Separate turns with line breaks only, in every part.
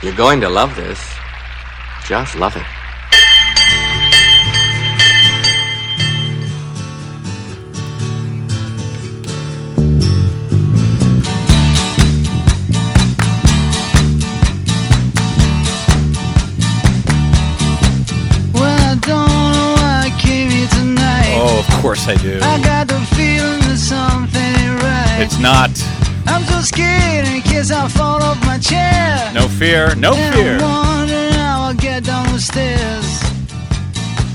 You're going to love this. Just love it.
Well, I don't know why I came here tonight.
Oh, of course I do.
I got the feeling that something ain't right.
It's not.
I'm so scared in I fall off my chair.
No fear. No
and
fear.
I'm wondering how I'll get down the stairs.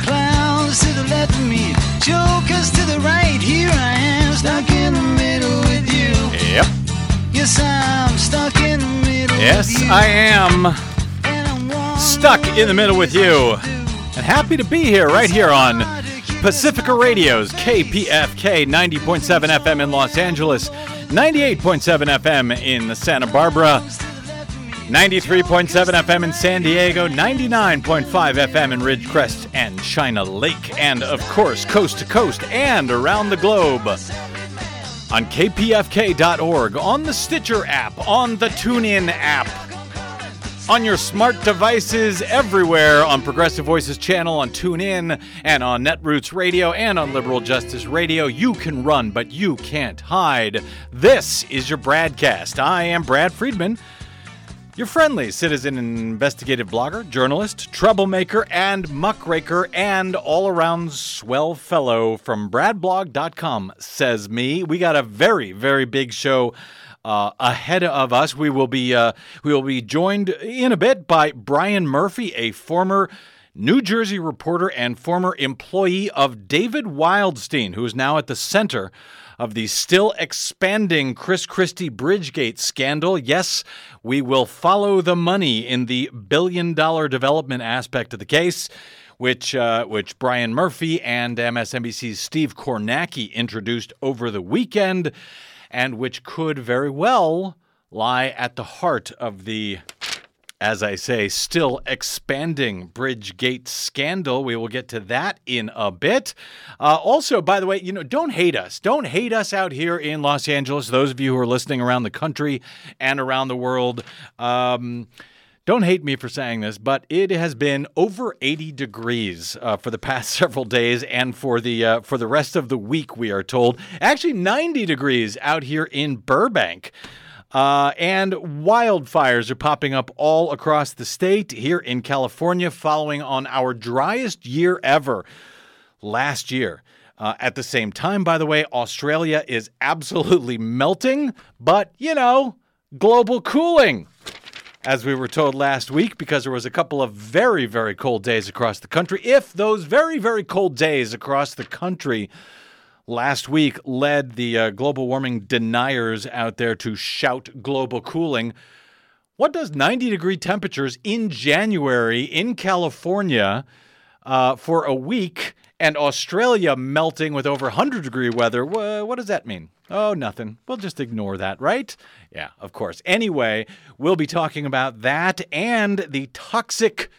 Clowns to the left of me, jokers to the right. Here I am, stuck in the middle with you.
Yep.
Yes, I'm stuck in the middle.
Yes. I am. Stuck in the middle with you.
what to do.
And happy to be here right here on Pacifica Radio's KPFK 90.7 FM in Los Angeles, 98.7 FM in Santa Barbara, 93.7 FM in San Diego, 99.5 FM in Ridgecrest and China Lake, and of course, coast to coast and around the globe on kpfk.org, on the Stitcher app, on the TuneIn app, on your smart devices everywhere on Progressive Voices channel, on TuneIn, and on Netroots Radio, and on Liberal Justice Radio. You can run, but you can't hide. This is your broadcast. I am Brad Friedman, your friendly citizen investigative blogger, journalist, troublemaker, and muckraker, and all around swell fellow from bradblog.com, says me. We got a very, very big show uh, ahead of us. We will be uh, we will be joined in a bit by Bryan Murphy, a former New Jersey reporter and former employee of David Wildstein, who is now at the center of the still expanding Chris Christie Bridgegate scandal. Yes, we will follow the money in the billion dollar development aspect of the case. Which, uh, which Bryan Murphy and MSNBC's Steve Kornacki introduced over the weekend and which could very well lie at the heart of the, as I say, still expanding Bridgegate scandal. We will get to that in a bit. Uh, also, by the way, you know, don't hate us. Don't hate us out here in Los Angeles. Those of you who are listening around the country and around the world. Um, don't hate me for saying this, but it has been over 80 degrees uh, for the past several days, and for the uh, for the rest of the week, we are told. Actually, 90 degrees out here in Burbank. Uh, and wildfires are popping up all across the state here in California, following on our driest year ever last year. Uh, at the same time, by the way, Australia is absolutely melting, but you know, global cooling as we were told last week, because there was a couple of very, very cold days across the country. If those very, very cold days across the country last week led the uh, global warming deniers out there to shout global cooling, what does 90 degree temperatures in January in California uh, for a week and Australia melting with over 100 degree weather, wha- what does that mean? Oh, nothing. We'll just ignore that, right? Yeah, of course. Anyway, we'll be talking about that and the toxic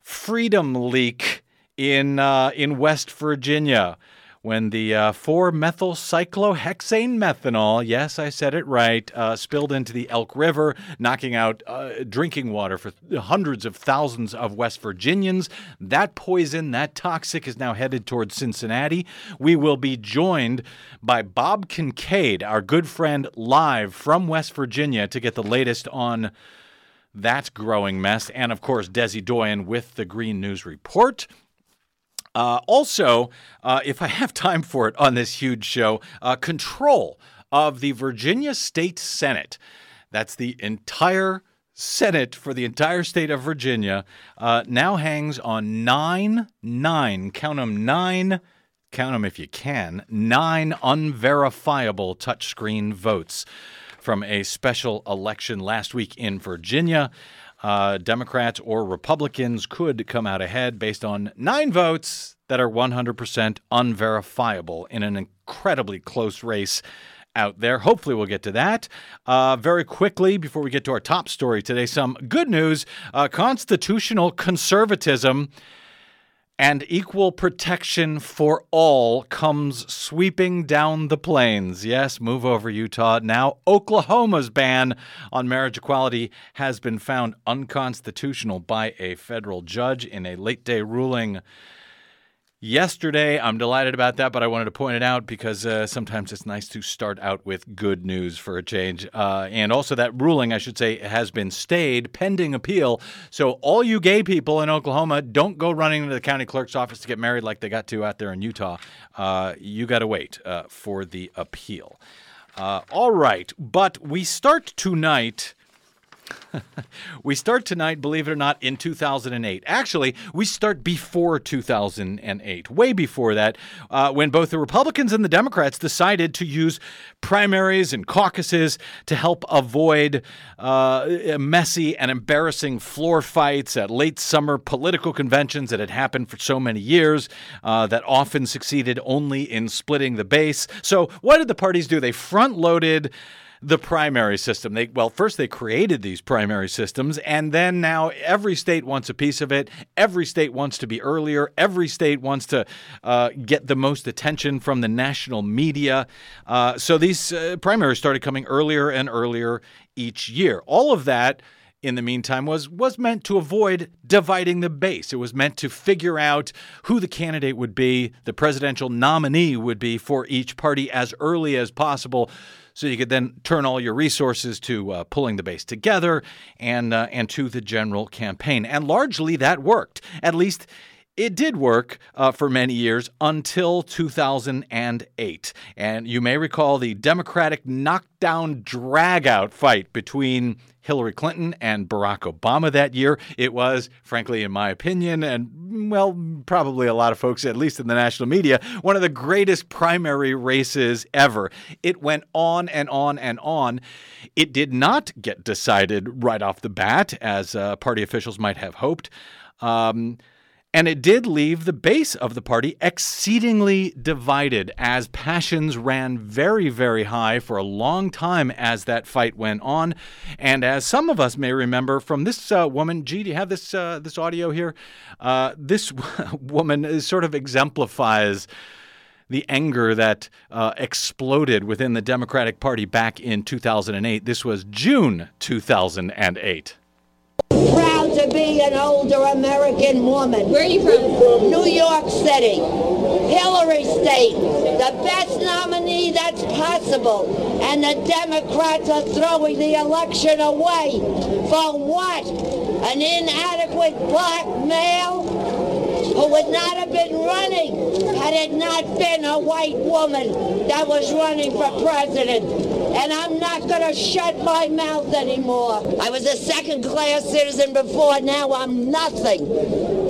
freedom leak in uh, in West Virginia when the uh, 4-methyl cyclohexane methanol, yes, I said it right, uh, spilled into the Elk River, knocking out uh, drinking water for hundreds of thousands of West Virginians. That poison, that toxic, is now headed towards Cincinnati. We will be joined by Bob Kincaid, our good friend, live from West Virginia to get the latest on that growing mess, and of course, Desi Doyen with the Green News Report. Uh, also, uh, if I have time for it on this huge show, uh, control of the Virginia State Senate. That's the entire Senate for the entire state of Virginia. Uh, now hangs on nine, nine, count them nine, count them if you can, nine unverifiable touchscreen votes from a special election last week in Virginia. Uh, Democrats or Republicans could come out ahead based on nine votes that are 100% unverifiable in an incredibly close race out there. Hopefully, we'll get to that. Uh, very quickly, before we get to our top story today, some good news uh, constitutional conservatism and equal protection for all comes sweeping down the plains. Yes, move over, Utah. Now, Oklahoma's ban on marriage equality has been found unconstitutional by a federal judge in a late day ruling yesterday. I'm delighted about that, but I wanted to point it out because uh, sometimes it's nice to start out with good news for a change. Uh, and also, that ruling, I should say, has been stayed pending appeal. So, all you gay people in Oklahoma, don't go running to the county clerk's office to get married like they got to out there in Utah. Uh, you got to wait uh, for the appeal. Uh, all right, but we start tonight we start tonight, believe it or not, in 2008. Actually, we start before 2008, way before that, uh, when both the Republicans and the Democrats decided to use primaries and caucuses to help avoid uh, messy and embarrassing floor fights at late summer political conventions that had happened for so many years, uh, that often succeeded only in splitting the base. So, what did the parties do? They front loaded the primary system. They well, first they created these primary systems, and then now every state wants a piece of it. Every state wants to be earlier. Every state wants to uh, get the most attention from the national media. Uh, so these uh, primaries started coming earlier and earlier each year. All of that in the meantime was was meant to avoid dividing the base. It was meant to figure out who the candidate would be, the presidential nominee would be for each party as early as possible so you could then turn all your resources to uh, pulling the base together and uh, and to the general campaign. And largely that worked. At least it did work uh, for many years until 2008. And you may recall the Democratic knockdown dragout fight between Hillary Clinton and Barack Obama that year. It was, frankly, in my opinion, and well, probably a lot of folks, at least in the national media, one of the greatest primary races ever. It went on and on and on. It did not get decided right off the bat, as uh, party officials might have hoped. Um, and it did leave the base of the party exceedingly divided as passions ran very, very high for a long time as that fight went on. And as some of us may remember from this uh, woman, G, do you have this, uh, this audio here? Uh, this woman sort of exemplifies the anger that uh, exploded within the Democratic Party back in 2008. This was June 2008
proud to be an older American woman.
Where are you from?
New York City. Hillary State, the best nominee that's possible. And the Democrats are throwing the election away. For what? An inadequate black male who would not have been running had it not been a white woman that was running for president and I'm not going to shut my mouth anymore. I was a second class citizen before, now I'm nothing.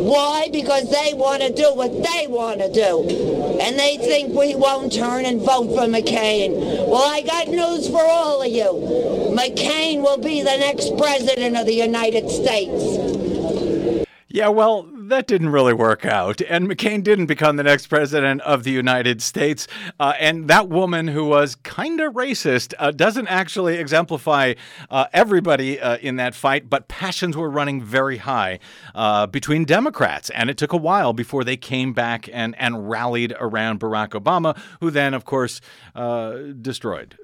Why? Because they want to do what they want to do. And they think we won't turn and vote for McCain. Well, I got news for all of you. McCain will be the next president of the United States.
Yeah, well, that didn't really work out. And McCain didn't become the next president of the United States. Uh, and that woman who was kind of racist uh, doesn't actually exemplify uh, everybody uh, in that fight, but passions were running very high uh, between Democrats. And it took a while before they came back and, and rallied around Barack Obama, who then, of course, uh, destroyed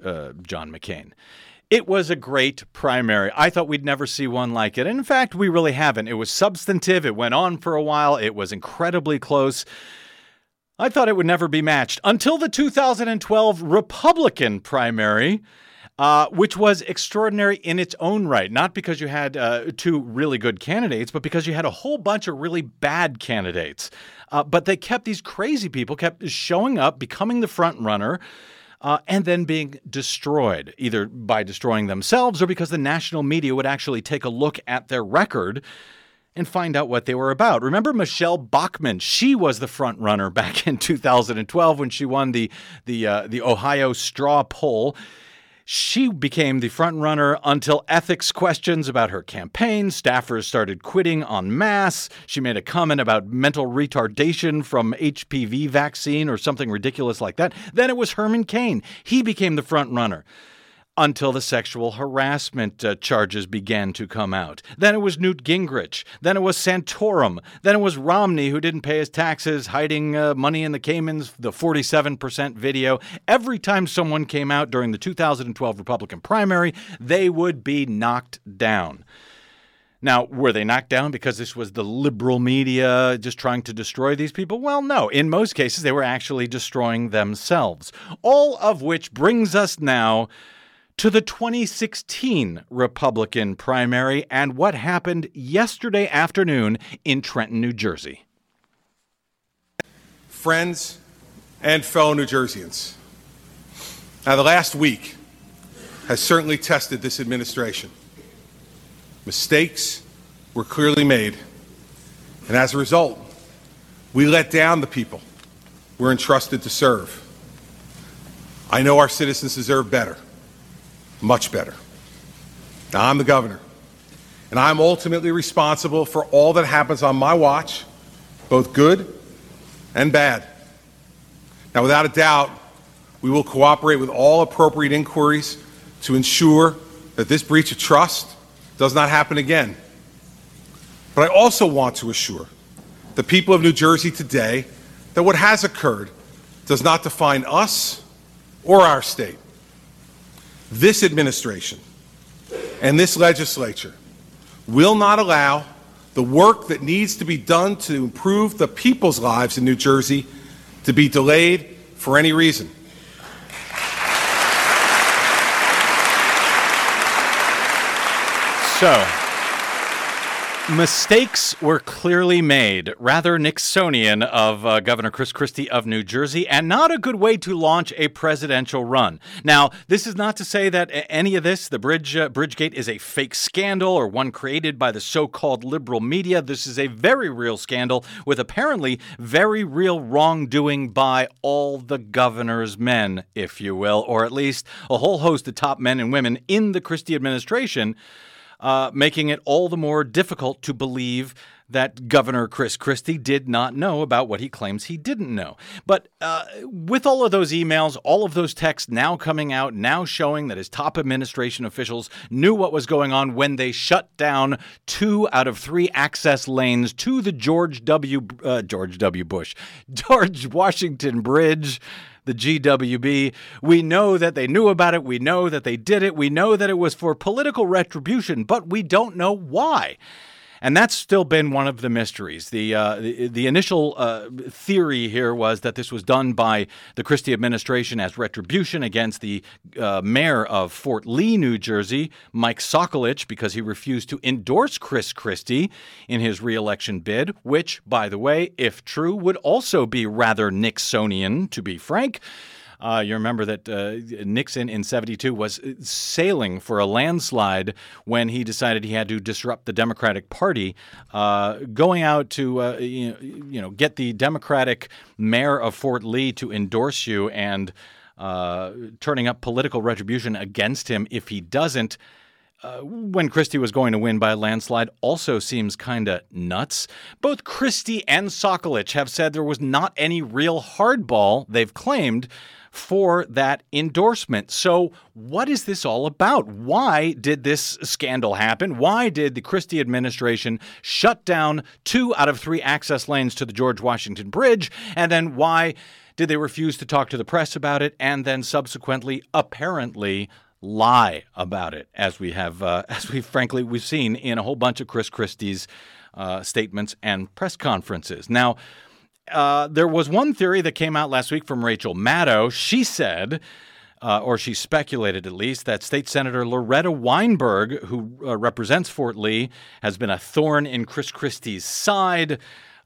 John McCain. It was a great primary. I thought we'd never see one like it. And in fact, we really haven't. It was substantive, it went on for a while, it was incredibly close. I thought it would never be matched until the 2012 Republican primary. Uh, which was extraordinary in its own right. Not because you had uh, two really good candidates, but because you had a whole bunch of really bad candidates. Uh, but they kept these crazy people kept showing up, becoming the front runner uh, and then being destroyed, either by destroying themselves or because the national media would actually take a look at their record and find out what they were about. Remember Michele Bachmann? She was the front runner back in 2012 when she won the the uh, the Ohio straw poll. She became the frontrunner until ethics questions about her campaign, staffers started quitting en masse. She made a comment about mental retardation from HPV vaccine or something ridiculous like that. Then it was Herman Cain. He became the frontrunner until the sexual harassment uh, charges began to come out. Then it was Newt Gingrich. Then it was Santorum. Then it was Romney, who didn't pay his taxes, hiding uh, money in the Caymans, the 47% video. Every time someone came out during the 2012 Republican primary, they would be knocked down. Now, were they knocked down because this was the liberal media just trying to destroy these people? Well, no. In most cases, they were actually destroying themselves. All of which brings us now to the 2016 Republican primary and what happened yesterday afternoon in Trenton, New Jersey.
Friends and fellow New Jerseyans. Now, the last week has certainly tested this administration. Mistakes were clearly made, and as a result, we let down the people we're entrusted to serve. I know our citizens deserve better, much better. Now, I'm the governor, and I'm ultimately responsible for all that happens on my watch, both good and bad. Now, without a doubt, we will cooperate with all appropriate inquiries to ensure that this breach of trust does not happen again. But I also want to assure the people of New Jersey today that what has occurred does not define us or our state. This administration and this legislature will not allow the work that needs to be done to improve the people's lives in New Jersey to be delayed for any reason.
So, mistakes were clearly made, rather Nixonian of uh, Governor Chris Christie of New Jersey, and not a good way to launch a presidential run. Now, this is not to say that any of this, the Bridge uh, Bridgegate, is a fake scandal or one created by the so-called liberal media. This is a very real scandal with apparently very real wrongdoing by all the governor's men, if you will, or at least a whole host of top men and women in the Christie administration uh, making it all the more difficult to believe that Governor Chris Christie did not know about what he claims he didn't know. But uh, with all of those emails, all of those texts now coming out, now showing that his top administration officials knew what was going on when they shut down two out of three access lanes to the George W. Uh, George W. Bush, George Washington Bridge the GWB. We know that they knew about it. We know that they did it. We know that it was for political retribution, but we don't know why. And that's still been one of the mysteries. The, uh, the, the, initial uh, theory here was that this was done by the Christie administration as retribution against the uh, mayor of Fort Lee, New Jersey, Mike Sokolich, because he refused to endorse Chris Christie in his reelection bid, which, by the way, if true, would also be rather Nixonian, to be frank. Uh, you remember that uh, Nixon in 72 was sailing for a landslide when he decided he had to disrupt the Democratic Party, uh, going out to uh, you, know, you know get the Democratic mayor of Fort Lee to endorse you and uh, turning up political retribution against him if he doesn't. Uh, when Christie was going to win by a landslide also seems kind of nuts. Both Christie and Sokolich have said there was not any real hardball, they've claimed, for that endorsement. So, what is this all about? Why did this scandal happen? Why did the Christie administration shut down two out of three access lanes to the George Washington Bridge? And then why did they refuse to talk to the press about it and then subsequently, apparently, lie about it, as we have, uh, as we frankly we've seen in a whole bunch of Chris Christie's uh, statements and press conferences. Now, uh, there was one theory that came out last week from Rachel Maddow. She said, uh, or she speculated at least, that State Senator Loretta Weinberg, who uh, represents Fort Lee, has been a thorn in Chris Christie's side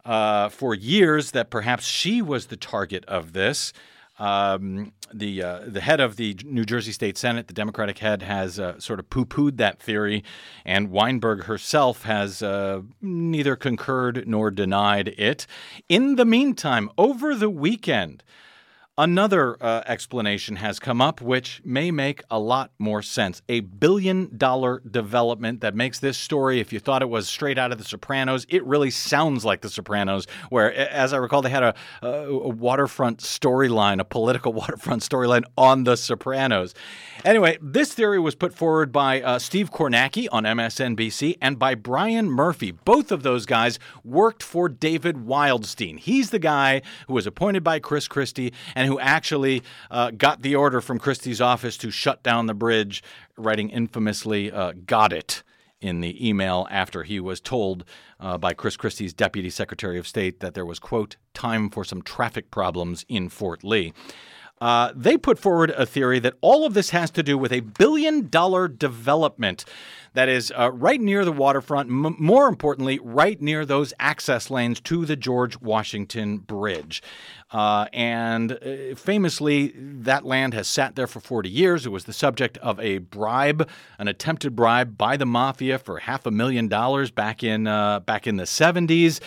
uh, for years, that perhaps she was the target of this. Um, the uh, the head of the New Jersey State Senate, the Democratic head, has uh, sort of poo-pooed that theory, and Weinberg herself has uh, neither concurred nor denied it. In the meantime, over the weekend, Another uh, explanation has come up, which may make a lot more sense. A billion dollar development that makes this story, if you thought it was straight out of The Sopranos, it really sounds like The Sopranos, where, as I recall, they had a, a waterfront storyline, a political waterfront storyline on The Sopranos. Anyway, this theory was put forward by uh, Steve Kornacki on MSNBC and by Bryan Murphy. Both of those guys worked for David Wildstein. He's the guy who was appointed by Chris Christie and who actually uh, got the order from Christie's office to shut down the bridge, writing infamously, uh, got it in the email after he was told uh, by Chris Christie's deputy secretary of state that there was, quote, time for some traffic problems in Fort Lee. Uh, they put forward a theory that all of this has to do with a billion dollar development that is uh, right near the waterfront, m- more importantly, right near those access lanes to the George Washington Bridge. Uh, and uh, famously, that land has sat there for 40 years. It was the subject of a bribe, an attempted bribe by the mafia for half a million dollars back in uh, back in the 70s.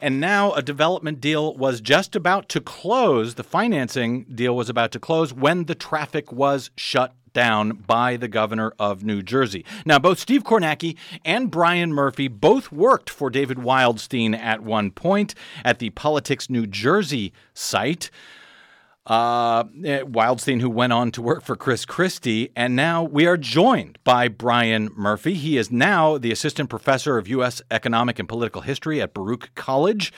And now a development deal was just about to close. The financing deal was about to close when the traffic was shut down by the governor of New Jersey. Now, both Steve Kornacki and Bryan Murphy both worked for David Wildstein at one point at the Politics New Jersey site. Uh, Wildstein, who went on to work for Chris Christie, and now we are joined by Bryan Murphy. He is now the assistant professor of U.S. economic and political history at Baruch College.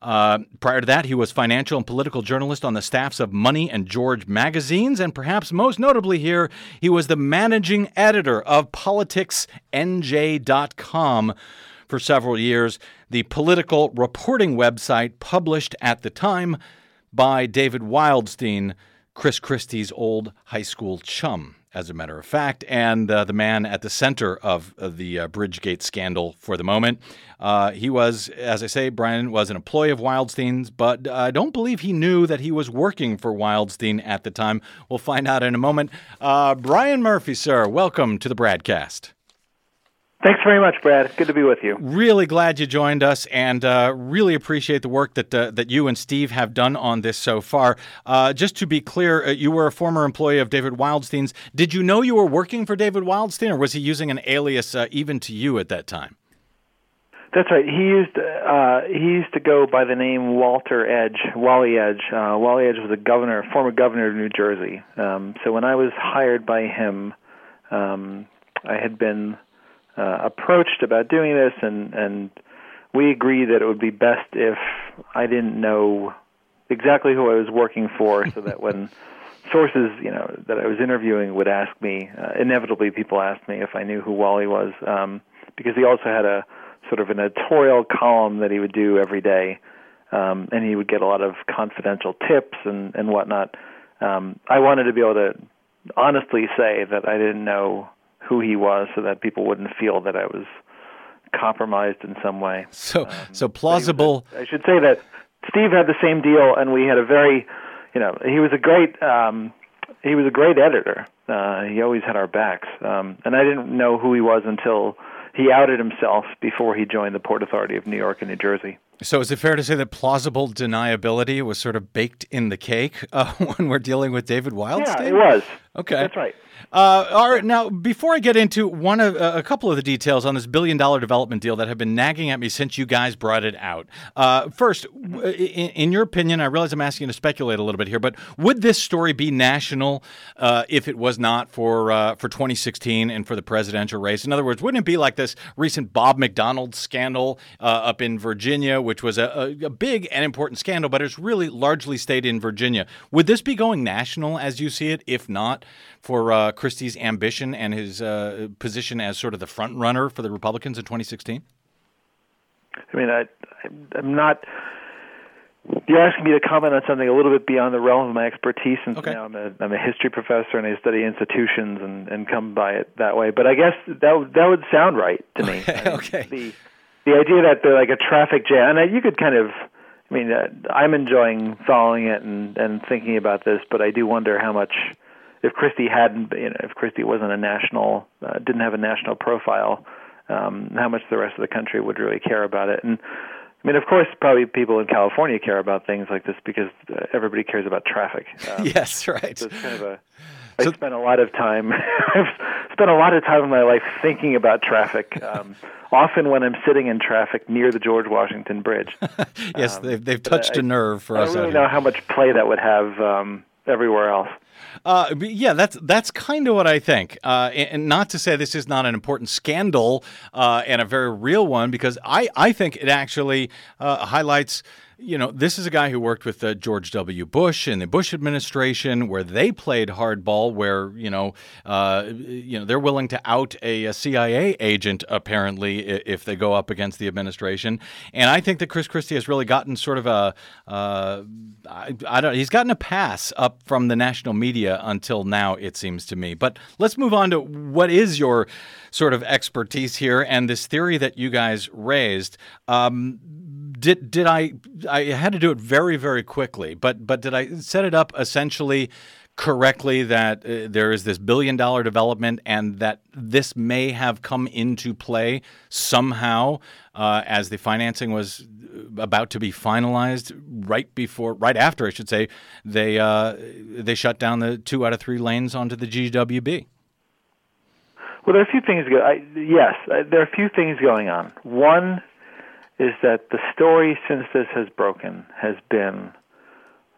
Uh, prior to that, he was financial and political journalist on the staffs of Money and George magazines, and perhaps most notably here, he was the managing editor of PoliticsNJ.com for several years, the political reporting website published at the time by David Wildstein, Chris Christie's old high school chum as a matter of fact, and uh, the man at the center of, of the uh, Bridgegate scandal for the moment. Uh, he was, as I say, Bryan was an employee of Wildstein's, but I don't believe he knew that he was working for Wildstein at the time. We'll find out in a moment. Uh, Bryan Murphy, sir, welcome to the BradCast.
Thanks very much, Brad. Good to be with you.
Really glad you joined us, and uh, really appreciate the work that uh, that you and Steve have done on this so far. Uh, just to be clear, uh, you were a former employee of David Wildstein's. Did you know you were working for David Wildstein, or was he using an alias uh, even to you at that time?
That's right. He used uh, he used to go by the name Walter Edge, Wally Edge. Wally Edge was a governor, former governor of New Jersey. Um, so when I was hired by him, um, I had been uh, approached about doing this, and and we agreed that it would be best if I didn't know exactly who I was working for, so that when sources, you know, that I was interviewing would ask me, uh, inevitably people asked me if I knew who Wally was, um, because he also had a sort of an editorial column that he would do every day, um, and he would get a lot of confidential tips and and whatnot. Um, I wanted to be able to honestly say that I didn't know who he was so that people wouldn't feel that I was compromised in some way.
So, um, so plausible.
I should say that Steve had the same deal, and we had a very, you know, he was a great, um, he was a great editor. Uh, he always had our backs, um, and I didn't know who he was until he outed himself before he joined the Port Authority of New York and New Jersey.
So, is it fair to say that plausible deniability was sort of baked in the cake uh, when we're dealing with David Wildstein?
Yeah, it was.
Okay,
that's right.
Uh, all right. Now, before I get into one of uh, a couple of the details on this billion dollar development deal that have been nagging at me since you guys brought it out. Uh, first, in, in, your opinion, I realize I'm asking you to speculate a little bit here, but would this story be national uh, if it was not for uh, for 2016 and for the presidential race? In other words, wouldn't it be like this recent Bob McDonnell scandal uh, up in Virginia, which was a, a, big and important scandal, but it's really largely stayed in Virginia? Would this be going national as you see it? If not, for uh, Christie's ambition and his uh, position as sort of the front runner for the Republicans in 2016?
I mean, I, I'm not. You're asking me to comment on something a little bit beyond the realm of my expertise, since
okay.
now I'm a, I'm a history professor and I study institutions and, and come by it that way. But I guess that that would sound right to me.
Okay.
I mean,
okay.
The the idea that they're like a traffic jam, and you could kind of. I mean, uh, I'm enjoying following it and and thinking about this, but I do wonder how much if Christie hadn't, you know, if Christie wasn't a national, uh, didn't have a national profile, um, how much the rest of the country would really care about it. And I mean, of course, probably people in California care about things like this because uh, everybody cares about traffic. Um,
yes, right.
So it's kind of a. I spent a lot of time. I've spent a lot of time in my life thinking about traffic. Um, often when I'm sitting in traffic near the George Washington Bridge.
yes, um, they've they've touched I, a nerve for
I
us.
I don't really know how much play that would have um, everywhere else.
Uh, yeah, that's that's kind of what I think. Uh, and not to say this is not an important scandal uh, and a very real one, because I, I think it actually uh, highlights you know, this is a guy who worked with uh, George W. Bush in the Bush administration, where they played hardball, where you know, uh, you know, they're willing to out a, a, CIA agent apparently if they go up against the administration. And I think that Chris Christie has really gotten sort of a, uh, I, I don't, he's gotten a pass up from the national media until now, it seems to me. But let's move on to what is your sort of expertise here and this theory that you guys raised. Um, did did I I had to do it very very quickly, but but did I set it up essentially correctly that uh, there is this billion dollar development and that this may have come into play somehow uh, as the financing was about to be finalized right before right after I should say they uh, they shut down the two out of three lanes onto the GWB.
Well, there are a few things. Go- I, yes, uh, there are a few things going on. One is that the story since this has broken has been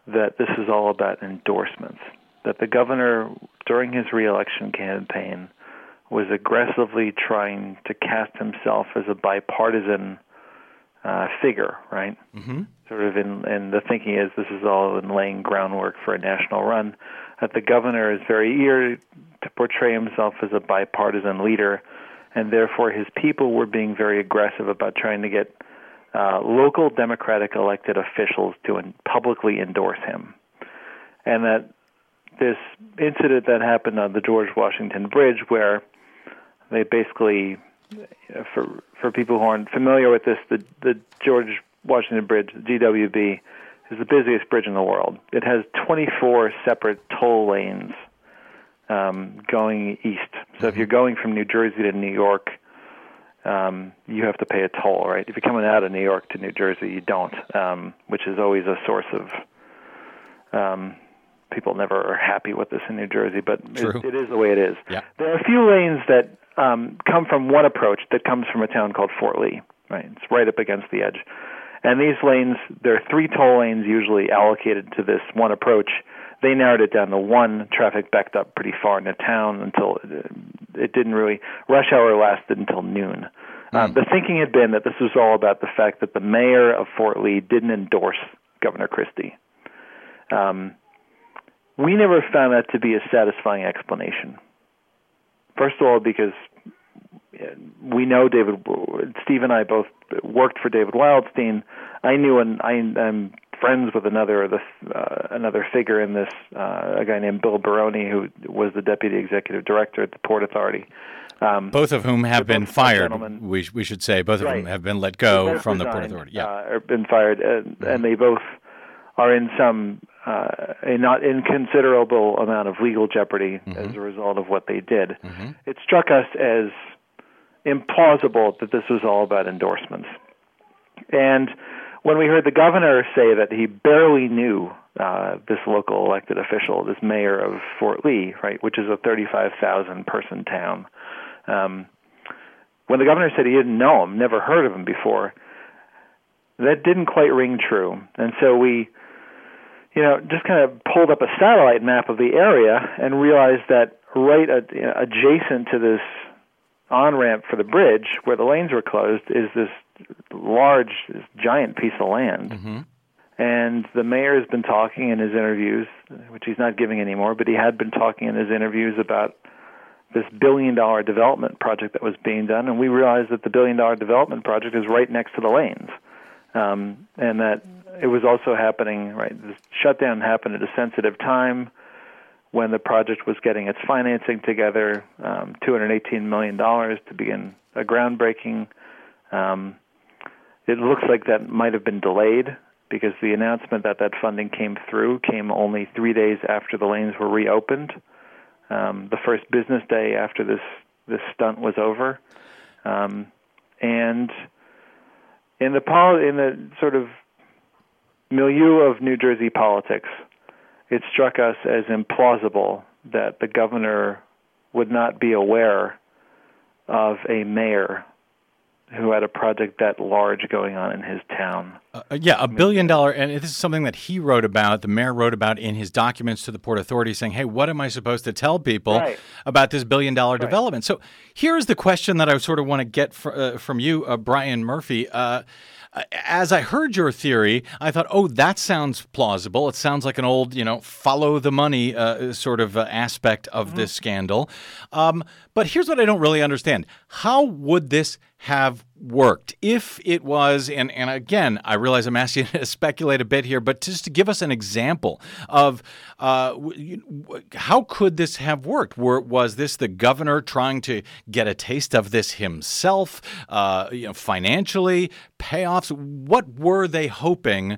that this is all about endorsements. That the governor, during his reelection campaign, was aggressively trying to cast himself as a bipartisan uh, figure, right?
Mm-hmm.
Sort of in, and the thinking is this is all in laying groundwork for a national run. That the governor is very eager to portray himself as a bipartisan leader, and therefore his people were being very aggressive about trying to get uh, local Democratic elected officials to in- publicly endorse him. And that this incident that happened on the George Washington Bridge, where they basically, for for people who aren't familiar with this, the the George Washington Bridge, GWB, is the busiest bridge in the world. It has 24 separate toll lanes um, going east. So if mm-hmm. you're going from New Jersey to New York, um, you have to pay a toll, right? If you're coming out of New York to New Jersey, you don't, um, which is always a source of. Um, people never are happy with this in New Jersey, but it, it is the way it is.
Yeah.
There are a few lanes that um, come from one approach that comes from a town called Fort Lee. Right, it's right up against the edge. And these lanes, there are three toll lanes usually allocated to this one approach. They narrowed it down to one. Traffic backed up pretty far into town until it didn't really rush hour lasted until noon. Mm. Uh, hmm. the thinking had been that this was all about the fact that the mayor of Fort Lee didn't endorse Governor Christie. Um, we never found that to be a satisfying explanation. First of all, because we know David, Steve and I both worked for David Wildstein. I knew, and I, I'm friends with another the, uh, another figure in this, uh, a guy named Bill Baroni, who was the deputy executive director at the Port Authority.
Um, both of whom have been fired. We we should say both of
right.
them have been let go from the Port Authority. Yeah,
uh, been fired, and, mm-hmm. and they both are in some uh, a not inconsiderable amount of legal jeopardy mm-hmm. as a result of what they did.
Mm-hmm.
It struck us as implausible that this was all about endorsements, and when we heard the governor say that he barely knew uh, this local elected official, this mayor of Fort Lee, right, which is a 35,000 person town, um, when the governor said he didn't know him, never heard of him before, that didn't quite ring true. And so we, you know, just kind of pulled up a satellite map of the area and realized that right ad- adjacent to this on ramp for the bridge, where the lanes were closed, is this large, this giant piece of land.
Mm-hmm.
And the mayor has been talking in his interviews, which he's not giving anymore, but he had been talking in his interviews about this billion dollar development project that was being done. And we realized that the billion dollar development project is right next to the lanes. Um, and that it was also happening, right? The shutdown happened at a sensitive time when the project was getting its financing together, um, $218 million to begin a groundbreaking. Um, it looks like that might have been delayed because the announcement that that funding came through came only three days after the lanes were reopened, um, the first business day after this this stunt was over, um, and in the in the sort of milieu of New Jersey politics, it struck us as implausible that the governor would not be aware of a mayor who had a project that large going on in his town.
Uh, yeah, a billion dollar, and this is something that he wrote about. The mayor wrote about in his documents to the Port Authority, saying, "Hey, what am I supposed to tell people
Right.
about this billion dollar development?" So here's the question that I sort of want to get fr- uh, from you, uh, Bryan Murphy. As I heard your theory, I thought, "Oh, that sounds plausible. It sounds like an old, you know, follow the money uh, sort of uh, aspect of this scandal." Um, but here's what I don't really understand: How would this have worked. If it was and, and again i realize i'm asking you to speculate a bit here but just to give us an example of uh, how could this have worked? Were, was this the governor trying to get a taste of this himself uh, you know financially payoffs? What were they hoping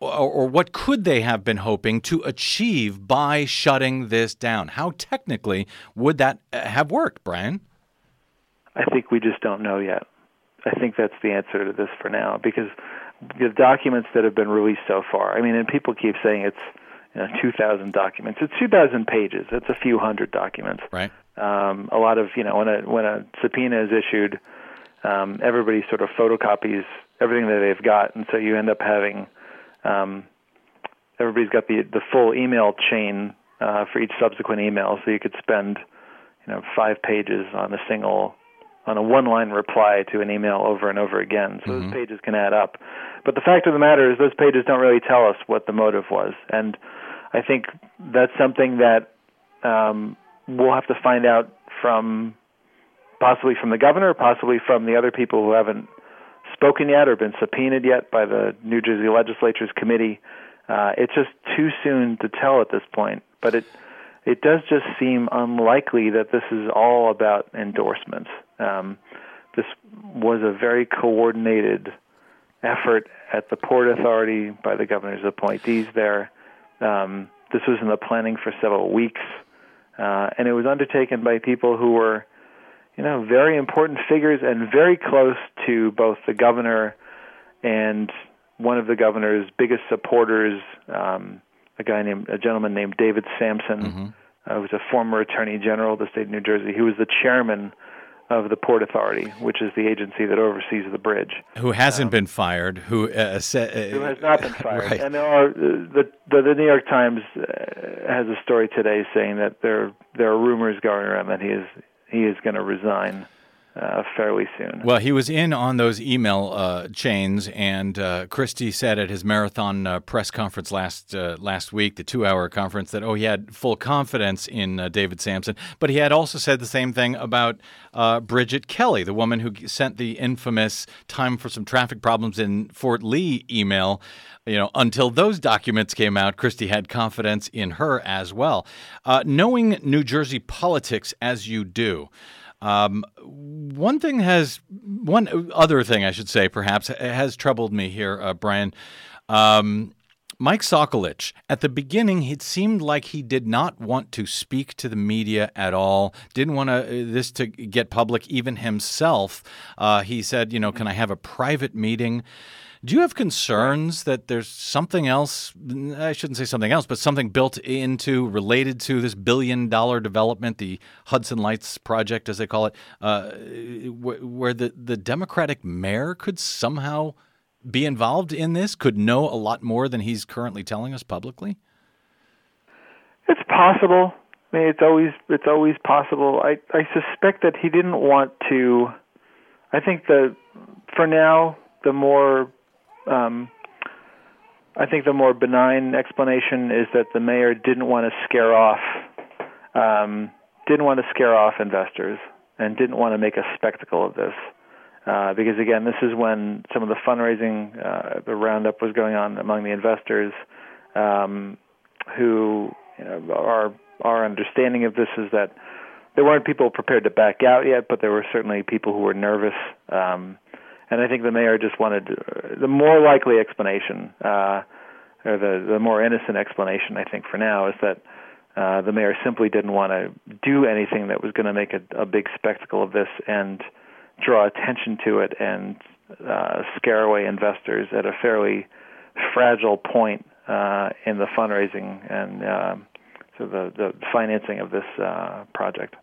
or, or what could they have been hoping to achieve by shutting this down? How technically would that uh, have worked brian?
I think we just don't know yet. I think that's the answer to this for now because the documents that have been released so far. I mean, and people keep saying it's you know, 2,000 documents. It's 2,000 pages. It's a few hundred documents.
right
Um, a lot of you know when a when a subpoena is issued, um, everybody sort of photocopies everything that they've got, and so you end up having um, everybody's got the the full email chain uh, for each subsequent email, so you could spend you know five pages on a single on a one line reply to an email over and over again. So those pages can add up. But the fact of the matter is those pages don't really tell us what the motive was. And I think that's something that um, we'll have to find out from possibly from the governor, possibly from the other people who haven't spoken yet or been subpoenaed yet by the New Jersey Legislature's committee. Uh, it's just too soon to tell at this point. But it it does just seem unlikely that this is all about endorsements. Um, this was a very coordinated effort at the Port Authority by the governor's appointees there. Um, this was in the planning for several weeks, uh, and it was undertaken by people who were, you know, very important figures and very close to both the governor and one of the governor's biggest supporters, um, a guy named a gentleman named David Samson, uh, who was a former attorney general of the state of New Jersey. He was the chairman of the Port Authority, which is the agency that oversees the bridge
who hasn't been fired, who uh, said uh,
who has not been fired.
Right.
And there are uh, the, the the New York Times uh, has a story today saying that there there are rumors going around that he is he is going to resign uh, fairly soon.
Well, he was in on those email uh, chains, and uh, Christie said at his marathon uh, press conference last uh, last week, the two-hour conference, that oh, he had full confidence in uh, David Samson, but he had also said the same thing about Bridget Kelly, the woman who sent the infamous "time for some traffic problems in Fort Lee" email. You know, until those documents came out, Christie had confidence in her as well. Knowing New Jersey politics as you do. Um, one thing has one other thing I should say perhaps has troubled me here, uh, Bryan. Um, Mike Sokolich, at the beginning, it seemed like he did not want to speak to the media at all. Didn't want to, this to get public, even himself. Uh, he said, "You know, can I have a private meeting?" Do you have concerns that there's something else? I shouldn't say something else, but something built into, related to this billion dollar development, the Hudson Lights project, as they call it, uh, wh- where the, the Democratic mayor could somehow be involved in this, could know a lot more than he's currently telling us publicly?
It's possible. I mean, it's always it's always possible. I I suspect that he didn't want to. I think the for now the more um, I think the more benign explanation is that the mayor didn't want to scare off um, didn't want to scare off investors and didn't want to make a spectacle of this. Uh, because again, this is when some of the fundraising, uh, the roundup was going on among the investors, um, who you know, our our understanding of this is that there weren't people prepared to back out yet, but there were certainly people who were nervous. Um, and I think the mayor just wanted uh, the more likely explanation, uh, or the the more innocent explanation. I think for now is that uh, the mayor simply didn't want to do anything that was going to make a, a big spectacle of this and draw attention to it and uh, scare away investors at a fairly fragile point uh, in the fundraising and um, so the, the financing of this uh, project.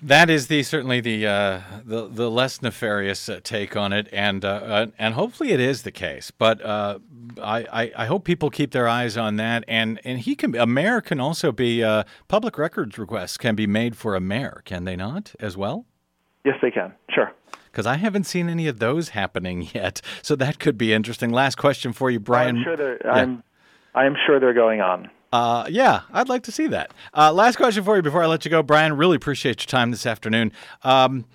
That is the certainly the uh, the, the less nefarious uh, take on it, and uh, uh and hopefully it is the case. But uh, I, I, I hope people keep their eyes on that, and and he can a mayor can also be uh, public records requests can be made for a mayor, can they not as well?
Yes, they can. Sure.
Because I haven't seen any of those happening yet, so that could be interesting. Last question for you, Bryan.
I'm sure they're. Yeah. I'm, I'm sure they're going on.
Uh, yeah, I'd like to see that. Uh, last question for you before I let you go, Bryan. Really appreciate your time this afternoon. Um,